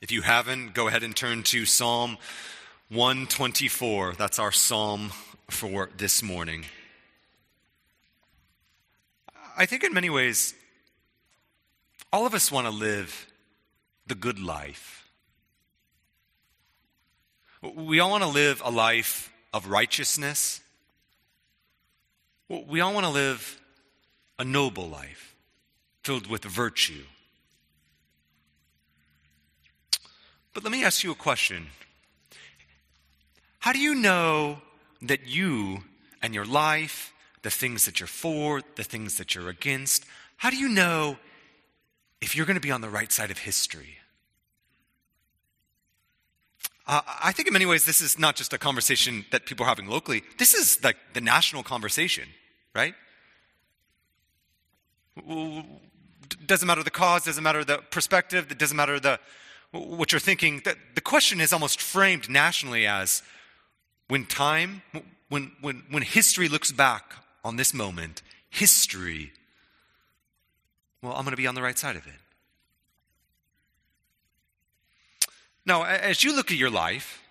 If you haven't, go ahead and turn to Psalm 124. That's our psalm for this morning. I think in many ways, all of us want to live the good life. We all want to live a life of righteousness. We all want to live a noble life filled with virtue. But let me ask you a question. How do you know that you and your life, the things that you're for, the things that you're against, how do you know if you're going to be on the right side of history? Uh, I think in many ways this is not just a conversation that people are having locally. This is like the national conversation, right? Doesn't matter the cause, doesn't matter the perspective, it doesn't matter the what you're thinking. The question is almost framed nationally as when time, when, when, when history looks back on this moment, history, well, I'm going to be on the right side of it. Now, as you look at your life,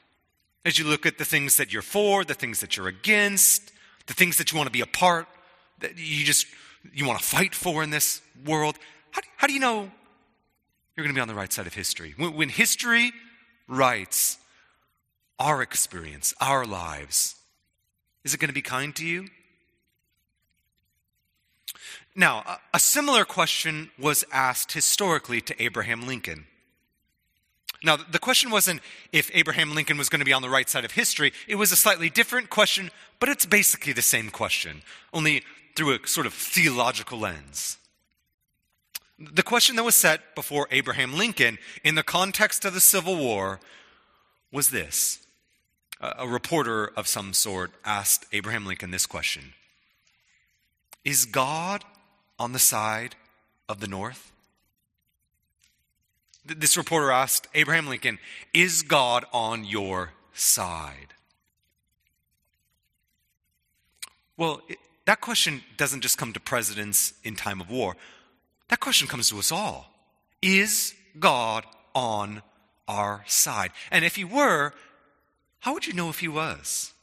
as you look at the things that you're for, the things that you're against, the things that you want to be a part, that you just you want to fight for in this world, how do, how do you know you're going to be on the right side of history? When, when history writes our experience, our lives, is it going to be kind to you? Now, a, a similar question was asked historically to Abraham Lincoln. Now, the question wasn't if Abraham Lincoln was going to be on the right side of history. It was a slightly different question, but it's basically the same question, only through a sort of theological lens. The question that was set before Abraham Lincoln in the context of the Civil War was this a reporter of some sort asked Abraham Lincoln this question Is God on the side of the North? This reporter asked Abraham Lincoln, Is God on your side? Well, it, that question doesn't just come to presidents in time of war. That question comes to us all. Is God on our side? And if He were, how would you know if he was?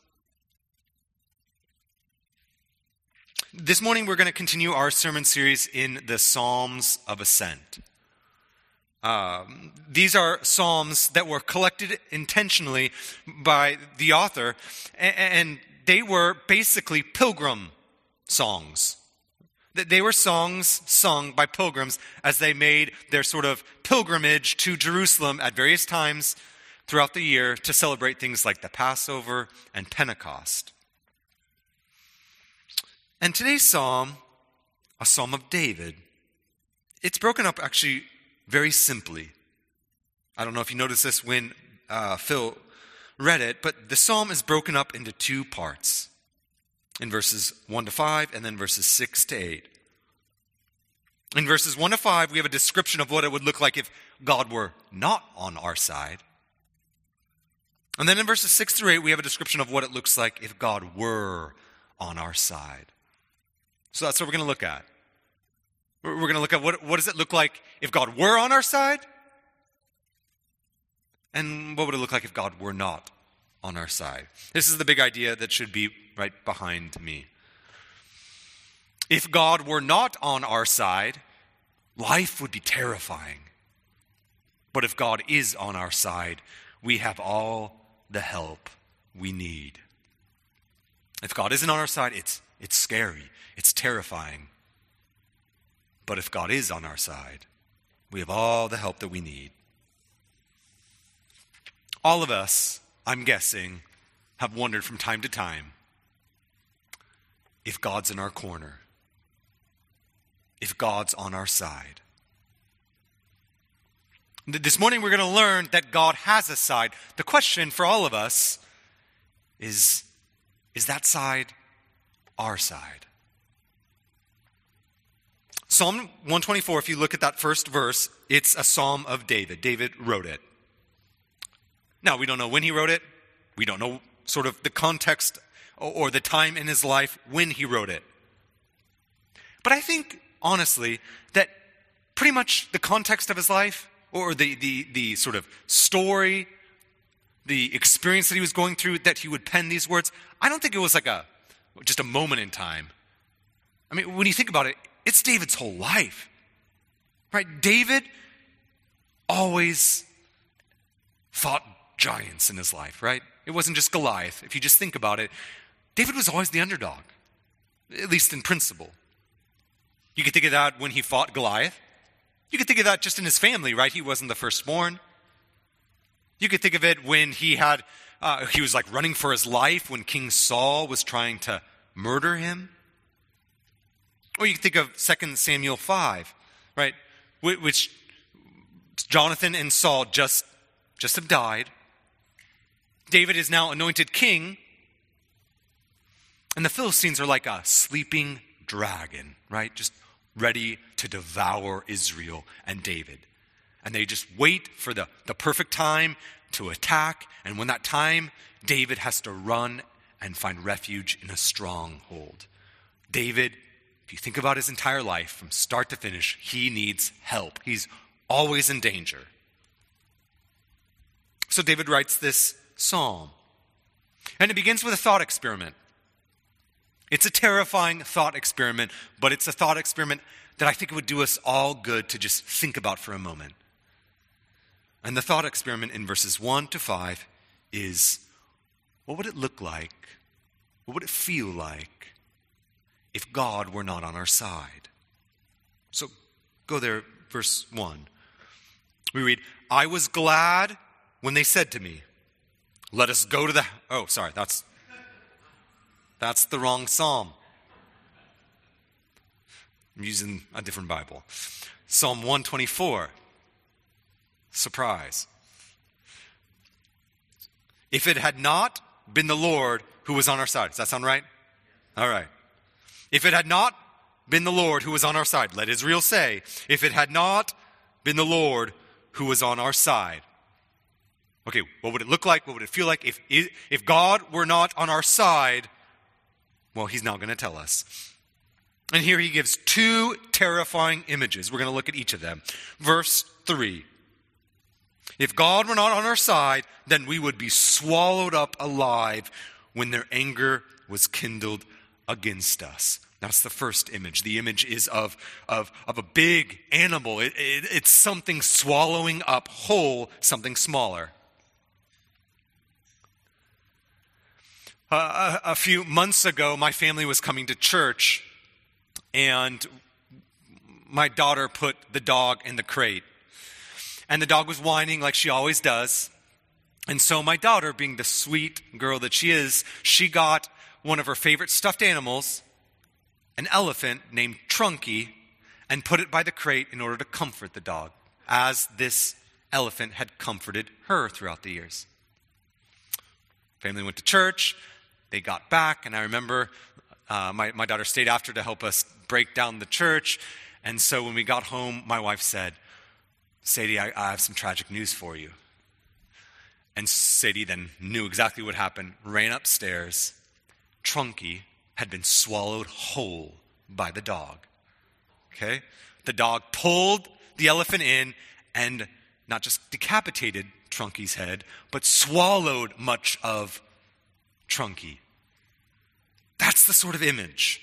This morning, we're going to continue our sermon series in the Psalms of Ascent. Um, these are psalms that were collected intentionally by the author, and, and they were basically pilgrim songs. They were songs sung by pilgrims as they made their sort of pilgrimage to Jerusalem at various times throughout the year to celebrate things like the Passover and Pentecost. And today's psalm, a psalm of David, it's broken up actually very simply. I don't know if you noticed this when uh, Phil read it, but the psalm is broken up into two parts in verses 1 to 5 and then verses 6 to 8. In verses 1 to 5, we have a description of what it would look like if God were not on our side. And then in verses 6 through 8, we have a description of what it looks like if God were on our side. So that's what we're going to look at. We're going to look at what, what does it look like if God were on our side? And what would it look like if God were not on our side? This is the big idea that should be right behind me. If God were not on our side, life would be terrifying. But if God is on our side, we have all the help we need. If God isn't on our side, it's, it's scary, it's terrifying. But if God is on our side, we have all the help that we need. All of us, I'm guessing, have wondered from time to time if God's in our corner, if God's on our side. This morning we're going to learn that God has a side. The question for all of us is is that side our side? Psalm 124, if you look at that first verse, it's a psalm of David. David wrote it. Now, we don't know when he wrote it. We don't know sort of the context or the time in his life when he wrote it. But I think, honestly, that pretty much the context of his life or the, the, the sort of story, the experience that he was going through, that he would pen these words. I don't think it was like a just a moment in time. I mean, when you think about it, it's David's whole life. Right? David always fought giants in his life, right? It wasn't just Goliath. If you just think about it, David was always the underdog, at least in principle. You could think of that when he fought Goliath. You could think of that just in his family, right? He wasn't the firstborn. You could think of it when he had, uh, he was like running for his life when King Saul was trying to murder him. Or you could think of 2 Samuel 5, right? Which Jonathan and Saul just, just have died. David is now anointed king. And the Philistines are like a sleeping dragon, right? Just ready to devour Israel and David. And they just wait for the, the perfect time to attack. And when that time, David has to run and find refuge in a stronghold. David, if you think about his entire life from start to finish, he needs help. He's always in danger. So David writes this psalm. And it begins with a thought experiment. It's a terrifying thought experiment, but it's a thought experiment that I think it would do us all good to just think about for a moment. And the thought experiment in verses 1 to 5 is what would it look like? What would it feel like if God were not on our side? So go there, verse 1. We read, I was glad when they said to me, Let us go to the. Oh, sorry, that's that's the wrong psalm. I'm using a different Bible. Psalm 124. Surprise. If it had not been the Lord who was on our side, does that sound right? All right. If it had not been the Lord who was on our side, let Israel say, if it had not been the Lord who was on our side. Okay, what would it look like? What would it feel like if, if God were not on our side? Well, he's not going to tell us. And here he gives two terrifying images. We're going to look at each of them. Verse 3 If God were not on our side, then we would be swallowed up alive when their anger was kindled against us. That's the first image. The image is of, of, of a big animal, it, it, it's something swallowing up whole something smaller. Uh, a, a few months ago, my family was coming to church, and my daughter put the dog in the crate. And the dog was whining like she always does. And so, my daughter, being the sweet girl that she is, she got one of her favorite stuffed animals, an elephant named Trunky, and put it by the crate in order to comfort the dog, as this elephant had comforted her throughout the years. Family went to church. They got back, and I remember uh, my, my daughter stayed after to help us break down the church. And so when we got home, my wife said, Sadie, I, I have some tragic news for you. And Sadie then knew exactly what happened, ran upstairs. Trunky had been swallowed whole by the dog. Okay? The dog pulled the elephant in and not just decapitated Trunky's head, but swallowed much of Trunky. That's the sort of image.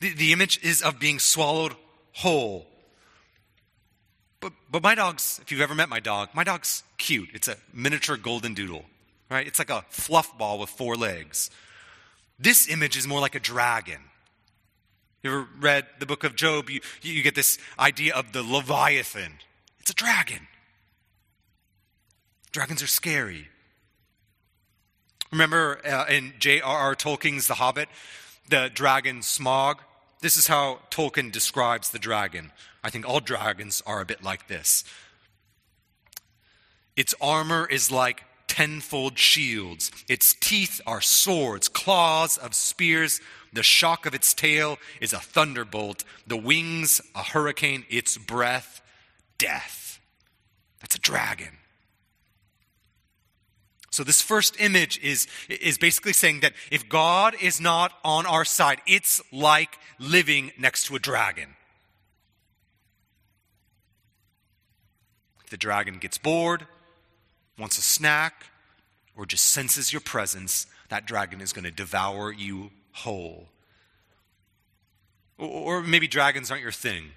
The, the image is of being swallowed whole. But, but my dog's, if you've ever met my dog, my dog's cute. It's a miniature golden doodle, right? It's like a fluff ball with four legs. This image is more like a dragon. You ever read the book of Job? You, you get this idea of the Leviathan. It's a dragon. Dragons are scary. Remember uh, in J.R.R. Tolkien's The Hobbit, the dragon Smaug? This is how Tolkien describes the dragon. I think all dragons are a bit like this. Its armor is like tenfold shields. Its teeth are swords, claws of spears. The shock of its tail is a thunderbolt. The wings, a hurricane. Its breath, death. That's a dragon. So, this first image is, is basically saying that if God is not on our side, it's like living next to a dragon. If the dragon gets bored, wants a snack, or just senses your presence, that dragon is going to devour you whole. Or maybe dragons aren't your thing.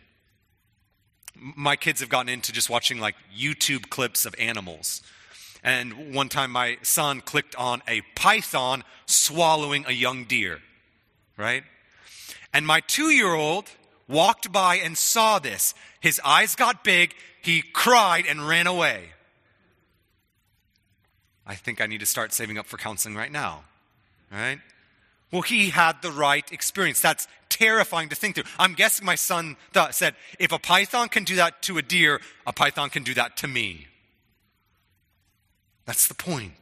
My kids have gotten into just watching like YouTube clips of animals. And one time my son clicked on a python swallowing a young deer, right? And my two year old walked by and saw this. His eyes got big, he cried and ran away. I think I need to start saving up for counseling right now, right? Well, he had the right experience. That's terrifying to think through. I'm guessing my son thought, said, if a python can do that to a deer, a python can do that to me. That's the point.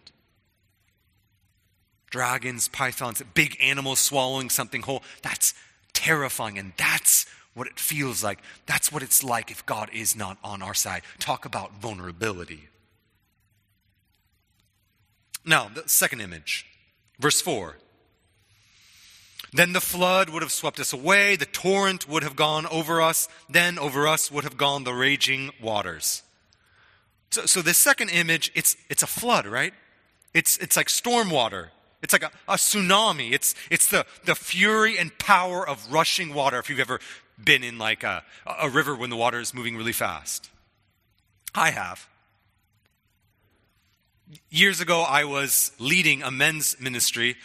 Dragons, pythons, big animals swallowing something whole. That's terrifying, and that's what it feels like. That's what it's like if God is not on our side. Talk about vulnerability. Now, the second image, verse 4. Then the flood would have swept us away, the torrent would have gone over us, then over us would have gone the raging waters. So, so this second image, it's, it's a flood, right? It's, it's like storm water. It's like a, a tsunami. It's, it's the, the fury and power of rushing water if you've ever been in like a, a river when the water is moving really fast. I have. Years ago, I was leading a men's ministry,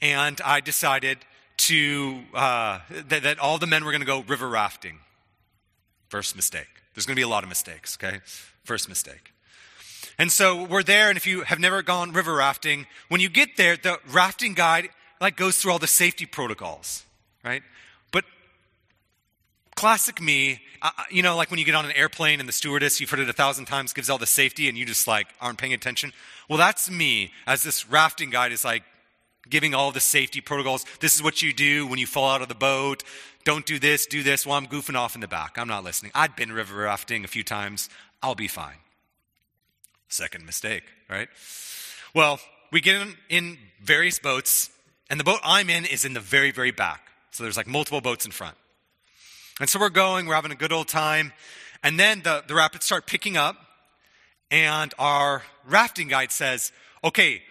and I decided to uh, that, that all the men were going to go river rafting. First mistake. There's going to be a lot of mistakes. Okay, first mistake. And so we're there, and if you have never gone river rafting, when you get there, the rafting guide like goes through all the safety protocols, right? But classic me, uh, you know, like when you get on an airplane and the stewardess, you've heard it a thousand times, gives all the safety, and you just like aren't paying attention. Well, that's me as this rafting guide is like giving all the safety protocols. This is what you do when you fall out of the boat. Don't do this, do this. Well, I'm goofing off in the back. I'm not listening. I'd been river rafting a few times. I'll be fine. Second mistake, right? Well, we get in, in various boats, and the boat I'm in is in the very, very back. So there's like multiple boats in front. And so we're going, we're having a good old time. And then the, the rapids start picking up, and our rafting guide says, okay,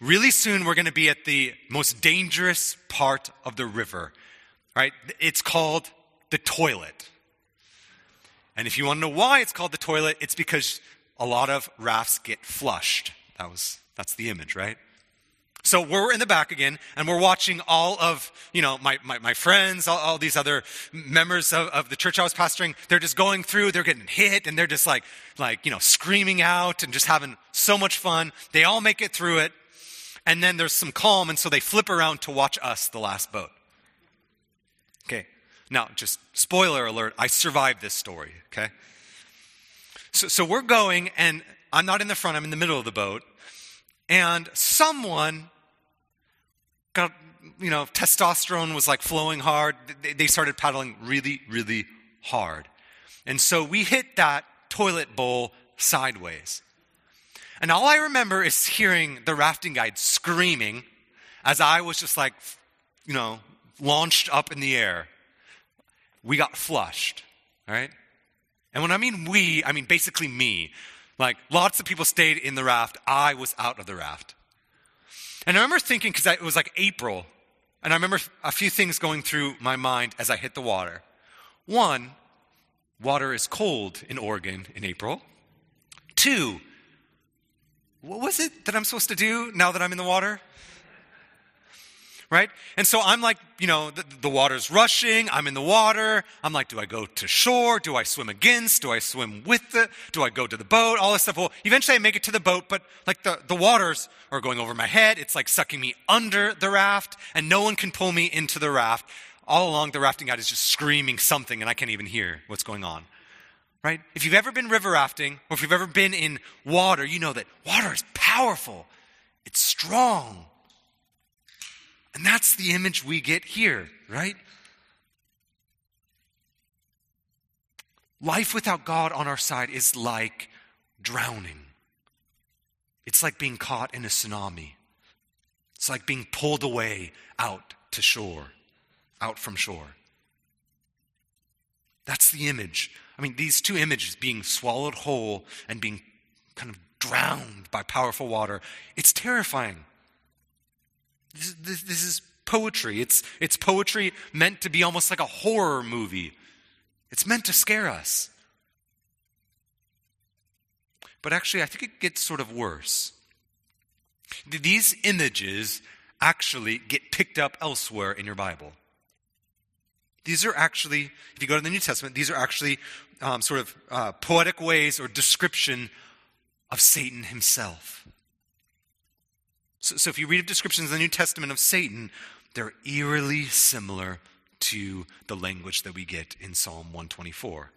really soon we're going to be at the most dangerous part of the river, right? It's called the toilet. And if you want to know why it's called the toilet, it's because a lot of rafts get flushed. That was, that's the image, right? So we're in the back again, and we're watching all of, you know, my, my, my friends, all, all, these other members of, of, the church I was pastoring. They're just going through, they're getting hit, and they're just like, like, you know, screaming out and just having so much fun. They all make it through it. And then there's some calm, and so they flip around to watch us, the last boat. Okay. Now, just spoiler alert, I survived this story, okay? So, so we're going, and I'm not in the front, I'm in the middle of the boat. And someone got, you know, testosterone was like flowing hard. They, they started paddling really, really hard. And so we hit that toilet bowl sideways. And all I remember is hearing the rafting guide screaming as I was just like, you know, launched up in the air. We got flushed, all right? And when I mean we, I mean basically me. Like lots of people stayed in the raft. I was out of the raft. And I remember thinking, because it was like April, and I remember a few things going through my mind as I hit the water. One, water is cold in Oregon in April. Two, what was it that I'm supposed to do now that I'm in the water? Right? And so I'm like, you know, the, the, water's rushing. I'm in the water. I'm like, do I go to shore? Do I swim against? Do I swim with it? Do I go to the boat? All this stuff. Well, eventually I make it to the boat, but like the, the waters are going over my head. It's like sucking me under the raft, and no one can pull me into the raft. All along, the rafting guide is just screaming something, and I can't even hear what's going on. Right? If you've ever been river rafting, or if you've ever been in water, you know that water is powerful. It's strong. And that's the image we get here, right? Life without God on our side is like drowning. It's like being caught in a tsunami. It's like being pulled away out to shore, out from shore. That's the image I mean, these two images being swallowed whole and being kind of drowned by powerful water, it's terrifying. This, this, is poetry. It's, it's poetry meant to be almost like a horror movie. It's meant to scare us. But actually, I think it gets sort of worse. These images actually get picked up elsewhere in your Bible. These are actually, if you go to the New Testament, these are actually um, sort of uh, poetic ways or description of Satan himself. So, so if you read descriptions in the New Testament of Satan, they're eerily similar to the language that we get in Psalm 124.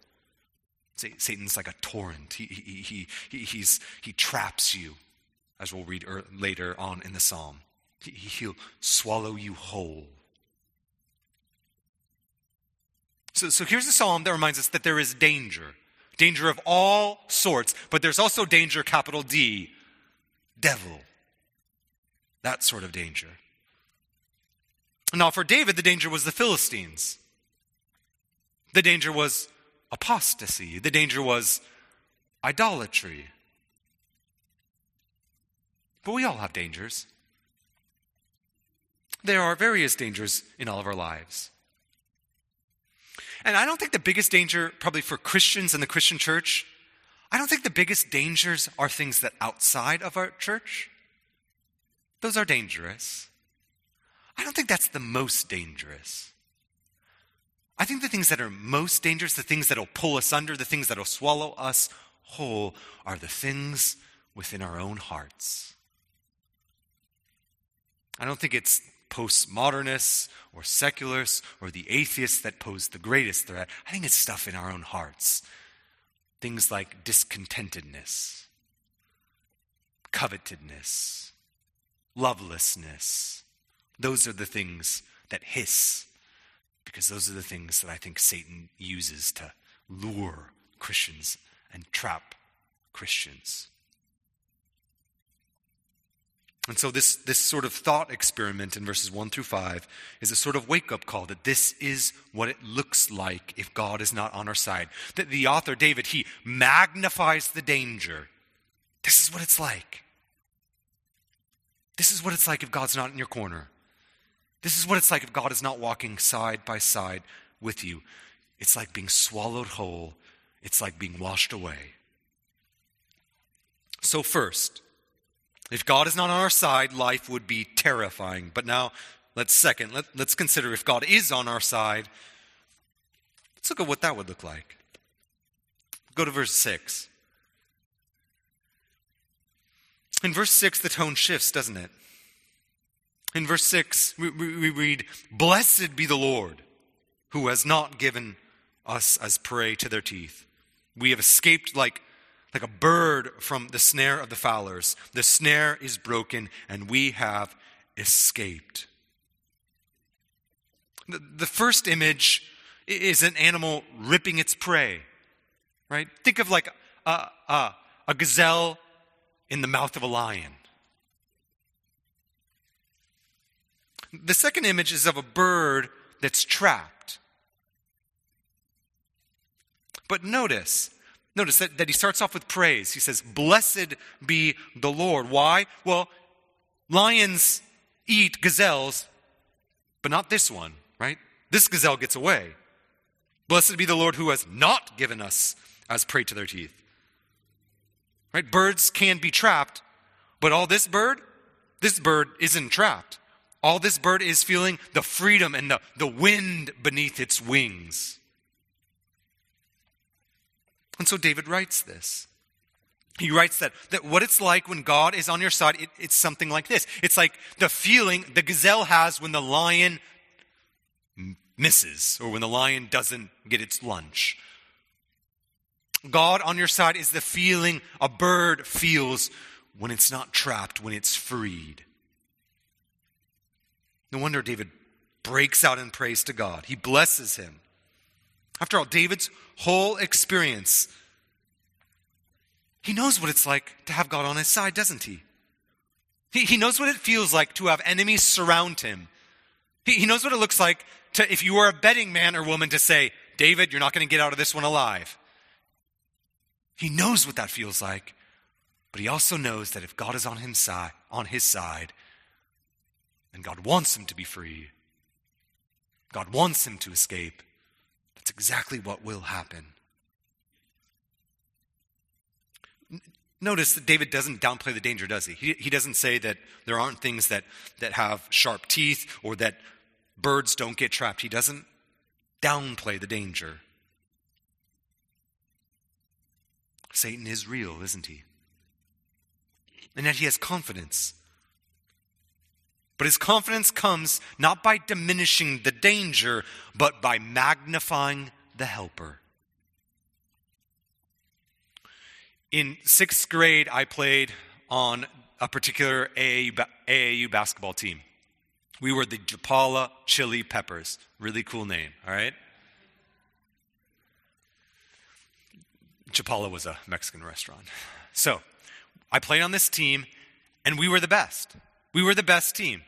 Satan's like a torrent. He, he, he, he's, he traps you, as we'll read later on in the psalm. He'll swallow you whole. So, so here's a psalm that reminds us that there is danger danger of all sorts, but there's also danger, capital D, devil. That sort of danger. Now, for David, the danger was the Philistines. The danger was apostasy. The danger was idolatry. But we all have dangers. There are various dangers in all of our lives. And I don't think the biggest danger, probably for Christians in the Christian church, I don't think the biggest dangers are things that outside of our church. Those are dangerous. I don't think that's the most dangerous. I think the things that are most dangerous, the things that will pull us under, the things that will swallow us whole, are the things within our own hearts. I don't think it's postmodernists or secularists or the atheists that pose the greatest threat. I think it's stuff in our own hearts. Things like discontentedness, covetedness, lovelessness. Those are the things that hiss, because those are the things that I think Satan uses to lure Christians and trap Christians. And so, this, this sort of thought experiment in verses 1 through 5 is a sort of wake up call that this is what it looks like if God is not on our side. That the author, David, he magnifies the danger. This is what it's like. This is what it's like if God's not in your corner. This is what it's like if God is not walking side by side with you. It's like being swallowed whole, it's like being washed away. So, first, if God is not on our side, life would be terrifying. But now, let's second, let, let's consider if God is on our side. Let's look at what that would look like. Go to verse 6. In verse 6, the tone shifts, doesn't it? In verse 6, we, we, read, Blessed be the Lord, who has not given us as prey to their teeth. We have escaped like like a bird from the snare of the fowlers. The snare is broken, and we have escaped. The, the first image is an animal ripping its prey, right? Think of like a, a, a gazelle in the mouth of a lion. The second image is of a bird that's trapped. But notice, Notice that, that he starts off with praise. He says, Blessed be the Lord. Why? Well, lions eat gazelles, but not this one, right? This gazelle gets away. Blessed be the Lord who has not given us as prey to their teeth. Right? Birds can be trapped, but all this bird, this bird isn't trapped. All this bird is feeling the freedom and the, the wind beneath its wings. And so David writes this. He writes that, that what it's like when God is on your side, it, it's something like this. It's like the feeling the gazelle has when the lion misses or when the lion doesn't get its lunch. God on your side is the feeling a bird feels when it's not trapped, when it's freed. No wonder David breaks out in praise to God. He blesses him. After all, David's whole experience, he knows what it's like to have God on his side, doesn't he? He, he knows what it feels like to have enemies surround him. He, he knows what it looks like to, if you were a betting man or woman, to say, David, you're not going to get out of this one alive. He knows what that feels like, but he also knows that if God is on his side, on his side, then God wants him to be free. God wants him to escape. That's exactly what will happen. Notice that David doesn't downplay the danger, does he? he? He doesn't say that there aren't things that, that have sharp teeth or that birds don't get trapped. He doesn't downplay the danger. Satan is real, isn't he? And yet he has confidence. But his confidence comes not by diminishing the danger, but by magnifying the helper. In sixth grade, I played on a particular AAU, AAU basketball team. We were the Chapala Chili Peppers. Really cool name, all right? Chapala was a Mexican restaurant. So, I played on this team, and we were the best. We were the best team.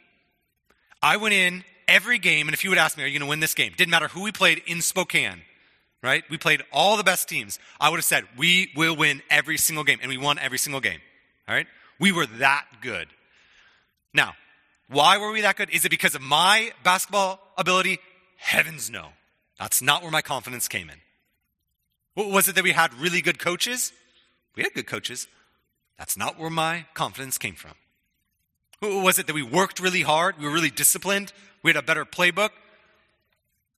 I went in every game, and if you would ask me, are you going to win this game? Didn't matter who we played in Spokane right? We played all the best teams. I would have said, we will win every single game. And we won every single game. All right? We were that good. Now, why were we that good? Is it because of my basketball ability? Heavens no. That's not where my confidence came in. Was it that we had really good coaches? We had good coaches. That's not where my confidence came from. Was it that we worked really hard? We were really disciplined? We had a better playbook?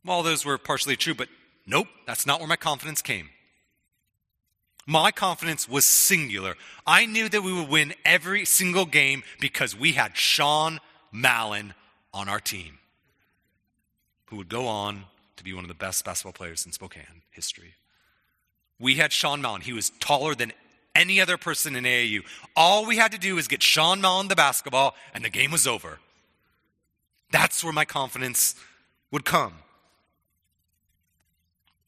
All those were partially true, but Nope, that's not where my confidence came. My confidence was singular. I knew that we would win every single game because we had Sean Mallon on our team, who would go on to be one of the best basketball players in Spokane history. We had Sean Mallon. He was taller than any other person in AAU. All we had to do was get Sean Mallon the basketball, and the game was over. That's where my confidence would come.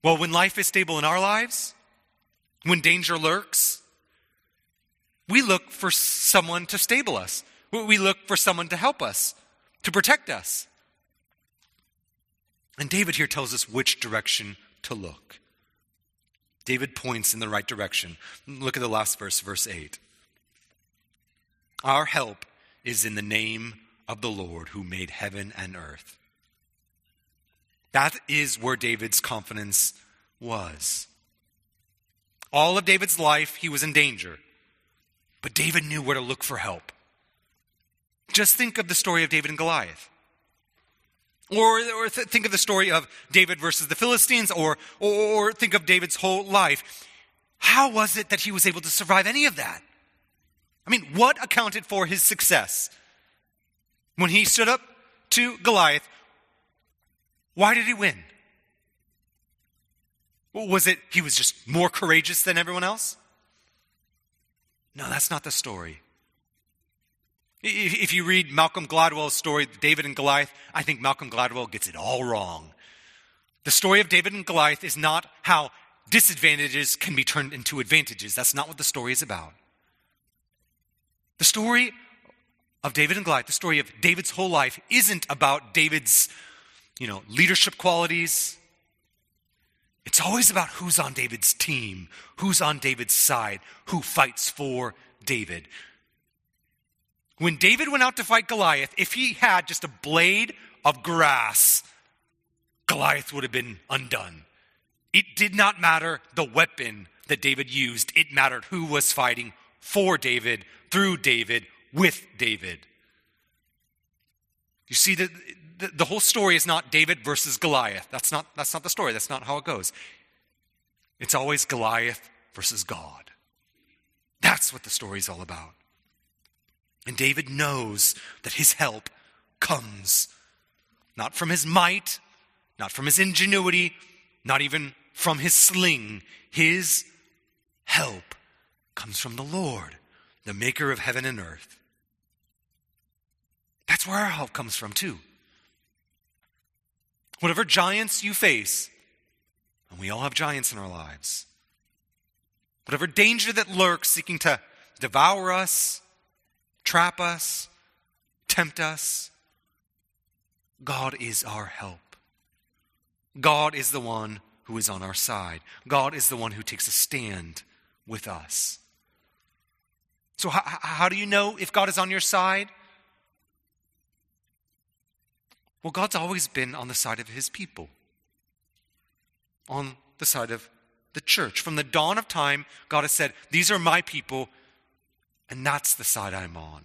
Well, when life is stable in our lives, when danger lurks, we look for someone to stable us. We look for someone to help us, to protect us. And David here tells us which direction to look. David points in the right direction. Look at the last verse, verse 8. Our help is in the name of the Lord who made heaven and earth. That is where David's confidence was. All of David's life, he was in danger. But David knew where to look for help. Just think of the story of David and Goliath. Or, or th- think of the story of David versus the Philistines, or, or, or think of David's whole life. How was it that he was able to survive any of that? I mean, what accounted for his success? When he stood up to Goliath, why did he win? Was it he was just more courageous than everyone else? No, that's not the story. If you read Malcolm Gladwell's story, David and Goliath, I think Malcolm Gladwell gets it all wrong. The story of David and Goliath is not how disadvantages can be turned into advantages. That's not what the story is about. The story of David and Goliath, the story of David's whole life, isn't about David's you know, leadership qualities. It's always about who's on David's team, who's on David's side, who fights for David. When David went out to fight Goliath, if he had just a blade of grass, Goliath would have been undone. It did not matter the weapon that David used, it mattered who was fighting for David, through David, with David. You see, that the, the whole story is not David versus Goliath. That's not, that's not the story. That's not how it goes. It's always Goliath versus God. That's what the story is all about. And David knows that his help comes not from his might, not from his ingenuity, not even from his sling. His help comes from the Lord, the maker of heaven and earth. That's where our help comes from, too. Whatever giants you face, and we all have giants in our lives, whatever danger that lurks seeking to devour us, trap us, tempt us, God is our help. God is the one who is on our side. God is the one who takes a stand with us. So, how, how do you know if God is on your side? Well, God's always been on the side of his people, on the side of the church. From the dawn of time, God has said, These are my people, and that's the side I'm on.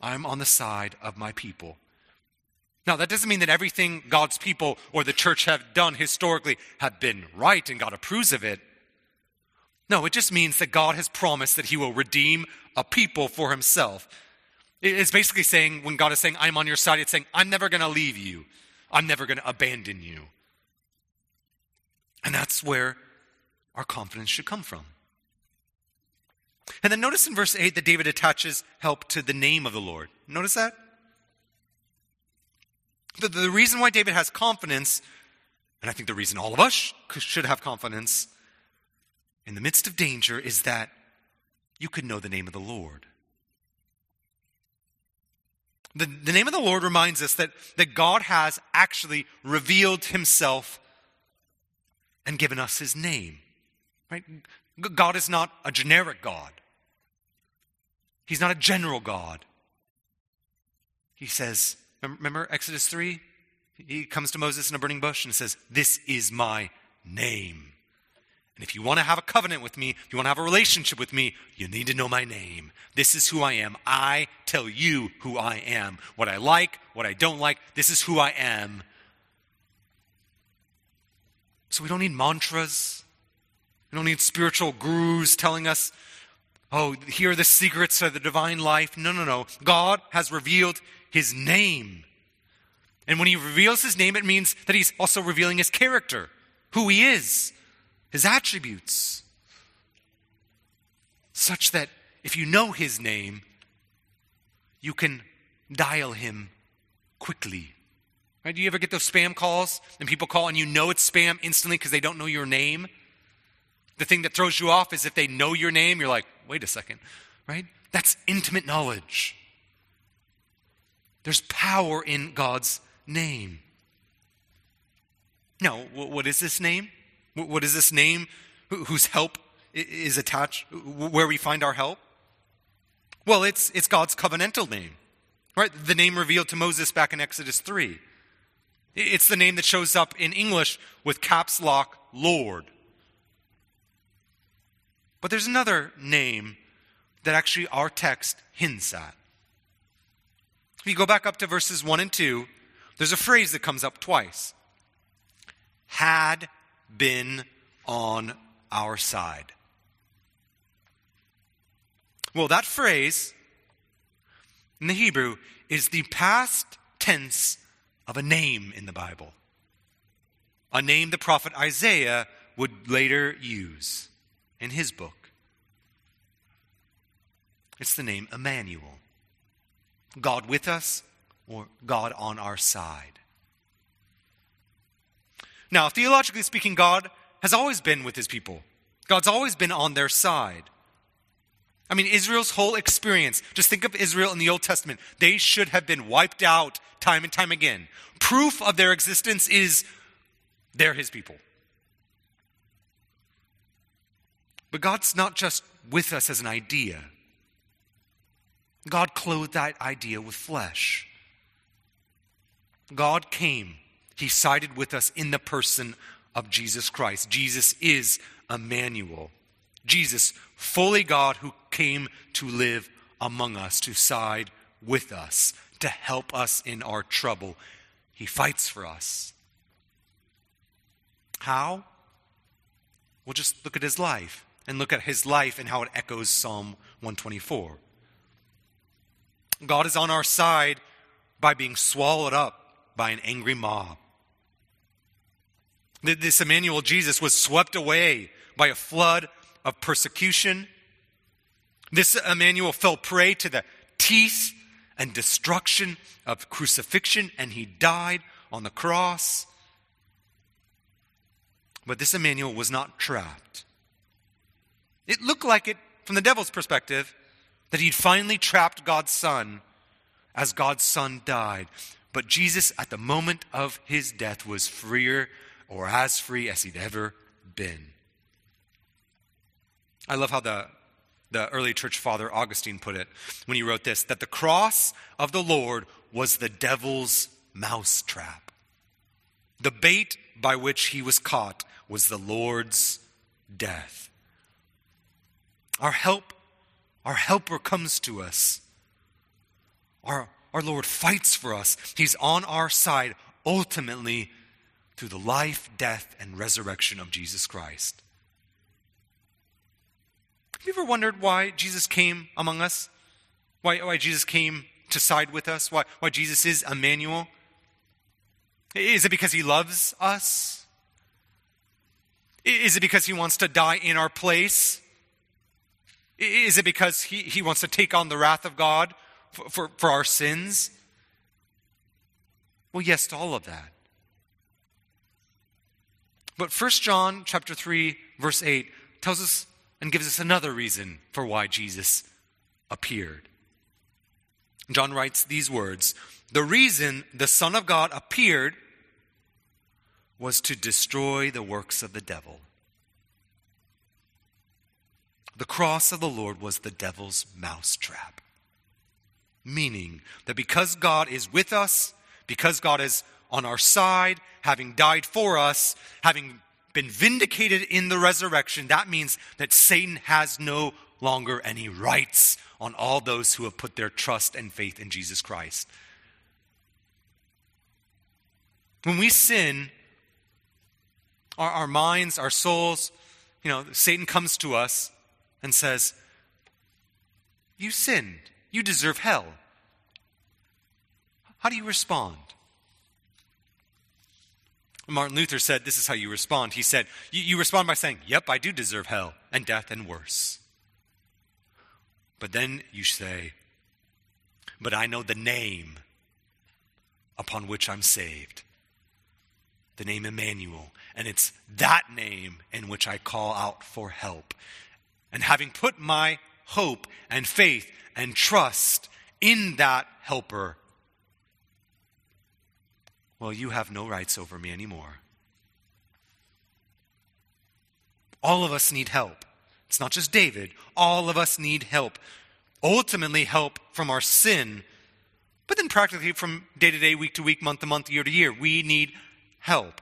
I'm on the side of my people. Now, that doesn't mean that everything God's people or the church have done historically have been right and God approves of it. No, it just means that God has promised that He will redeem a people for Himself. It's basically saying, when God is saying, I'm on your side, it's saying, I'm never going to leave you. I'm never going to abandon you. And that's where our confidence should come from. And then notice in verse 8 that David attaches help to the name of the Lord. Notice that? The, the reason why David has confidence, and I think the reason all of us should have confidence in the midst of danger, is that you could know the name of the Lord. The, the name of the Lord reminds us that, that God has actually revealed himself and given us his name. Right? God is not a generic God. He's not a general God. He says, remember Exodus 3? He comes to Moses in a burning bush and says, This is my name. And if you want to have a covenant with me, if you want to have a relationship with me, you need to know my name. This is who I am. I tell you who I am. What I like, what I don't like, this is who I am. So we don't need mantras. We don't need spiritual gurus telling us, oh, here are the secrets of the divine life. No, no, no. God has revealed his name. And when he reveals his name, it means that he's also revealing his character, who he is his attributes, such that if you know his name, you can dial him quickly. Right? Do you ever get those spam calls and people call and you know it's spam instantly because they don't know your name? The thing that throws you off is if they know your name, you're like, wait a second, right? That's intimate knowledge. There's power in God's name. Now, what is this name? What is this name whose help is attached, where we find our help? Well, it's, it's God's covenantal name, right? The name revealed to Moses back in Exodus 3. It's the name that shows up in English with caps lock Lord. But there's another name that actually our text hints at. If you go back up to verses 1 and 2, there's a phrase that comes up twice. Had been on our side. Well, that phrase in the Hebrew is the past tense of a name in the Bible, a name the prophet Isaiah would later use in his book. It's the name Emmanuel God with us or God on our side. Now, theologically speaking, God has always been with his people, God's always been on their side. I mean, Israel's whole experience, just think of Israel in the Old Testament. They should have been wiped out time and time again. Proof of their existence is they're his people. But God's not just with us as an idea, God clothed that idea with flesh. God came he sided with us in the person of Jesus Christ. Jesus is Emmanuel. Jesus, fully God, who came to live among us, to side with us, to help us in our trouble. He fights for us. How? We'll just look at his life and look at his life and how it echoes Psalm 124. God is on our side by being swallowed up by an angry mob. This Emmanuel Jesus was swept away by a flood of persecution. This Emmanuel fell prey to the teeth and destruction of crucifixion, and he died on the cross. But this Emmanuel was not trapped. It looked like it, from the devil's perspective, that he'd finally trapped God's Son as God's Son died. But Jesus, at the moment of his death, was freer or as free as he'd ever been. I love how the, the early church father Augustine put it when he wrote this that the cross of the Lord was the devil's mousetrap. The bait by which he was caught was the Lord's death. Our help, our helper comes to us. Our, our Lord fights for us. He's on our side ultimately through the life, death, and resurrection of Jesus Christ. Have you ever wondered why Jesus came among us? Why, why Jesus came to side with us? Why, why Jesus is Emmanuel? Is it because he loves us? Is it because he wants to die in our place? Is it because he, he wants to take on the wrath of God for, for, for our sins? Well, yes to all of that. But 1 John chapter 3 verse 8 tells us and gives us another reason for why Jesus appeared. John writes these words, "The reason the Son of God appeared was to destroy the works of the devil." The cross of the Lord was the devil's mousetrap. Meaning that because God is with us, because God is on our side, having died for us, having been vindicated in the resurrection, that means that Satan has no longer any rights on all those who have put their trust and faith in Jesus Christ. When we sin, our, our minds, our souls, you know, Satan comes to us and says, You sinned. You deserve hell. How do you respond? Martin Luther said this is how you respond. He said, You, you respond by saying, Yep, I do deserve hell and death and worse. But then you say, But I know the name upon which I'm saved the name Emmanuel. And it's that name in which I call out for help. And having put my hope and faith and trust in that helper, well, you have no rights over me anymore. All of us need help. It's not just David. All of us need help. Ultimately, help from our sin, but then practically from day to day, week to week, month to month, year to year. We need help.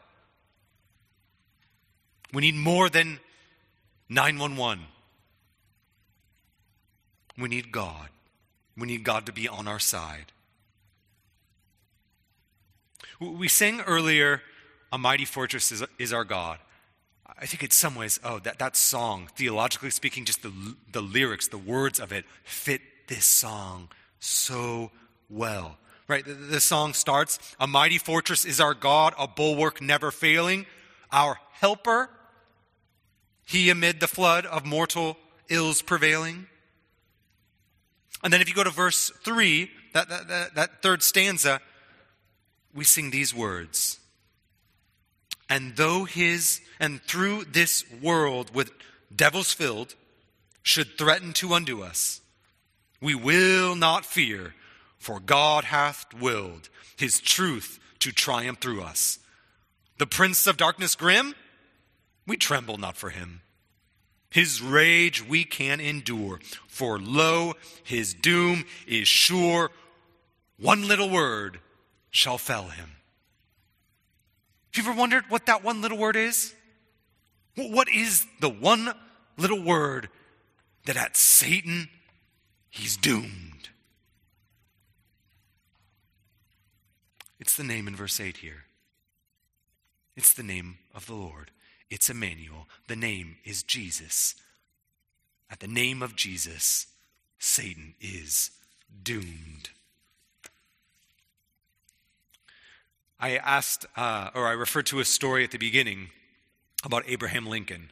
We need more than 911. We need God. We need God to be on our side. We sang earlier, A Mighty Fortress is, is Our God. I think in some ways, oh, that, that song, theologically speaking, just the, the lyrics, the words of it fit this song so well. Right? The, the song starts A mighty fortress is our God, a bulwark never failing, our helper. He amid the flood of mortal ills prevailing. And then if you go to verse 3, that, that, that, that third stanza, we sing these words. And though his, and through this world with devils filled, should threaten to undo us, we will not fear, for God hath willed his truth to triumph through us. The prince of darkness grim, we tremble not for him. His rage we can endure, for lo, his doom is sure. One little word shall fell him. Have you ever wondered what that one little word is? What is the one little word that at Satan he's doomed? It's the name in verse 8 here. It's the name of the Lord. It's Emmanuel. The name is Jesus. At the name of Jesus, Satan is doomed. I asked, uh, or I referred to a story at the beginning about Abraham Lincoln,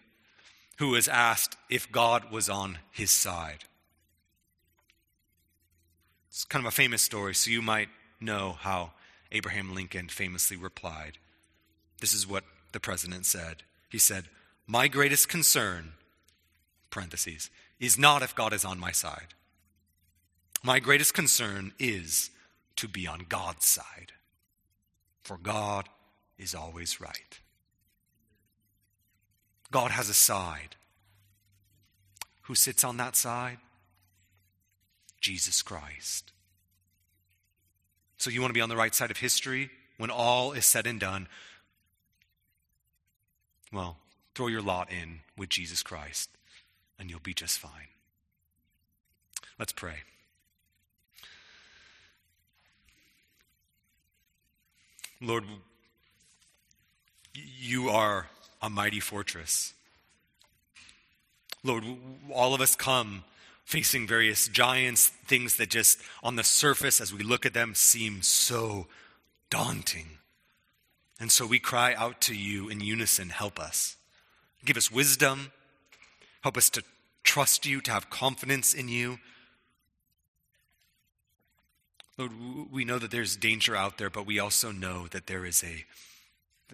who was asked if God was on his side. It's kind of a famous story, so you might know how Abraham Lincoln famously replied. This is what the president said he said, My greatest concern, parentheses, is not if God is on my side. My greatest concern is to be on God's side. For God is always right. God has a side. Who sits on that side? Jesus Christ. So you want to be on the right side of history when all is said and done? Well, throw your lot in with Jesus Christ and you'll be just fine. Let's pray. Lord, you are a mighty fortress. Lord, all of us come facing various giants, things that just on the surface, as we look at them, seem so daunting. And so we cry out to you in unison help us. Give us wisdom. Help us to trust you, to have confidence in you. Lord, we know that there's danger out there, but we also know that there is a,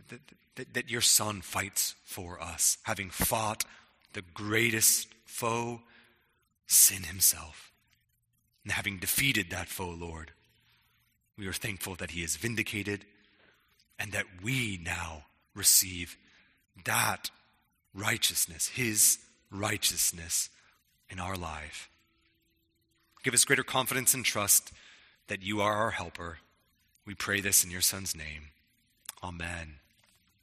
that, that, that your Son fights for us, having fought the greatest foe, sin himself. And having defeated that foe, Lord, we are thankful that he is vindicated and that we now receive that righteousness, his righteousness in our life. Give us greater confidence and trust that you are our helper. We pray this in your Son's name. Amen.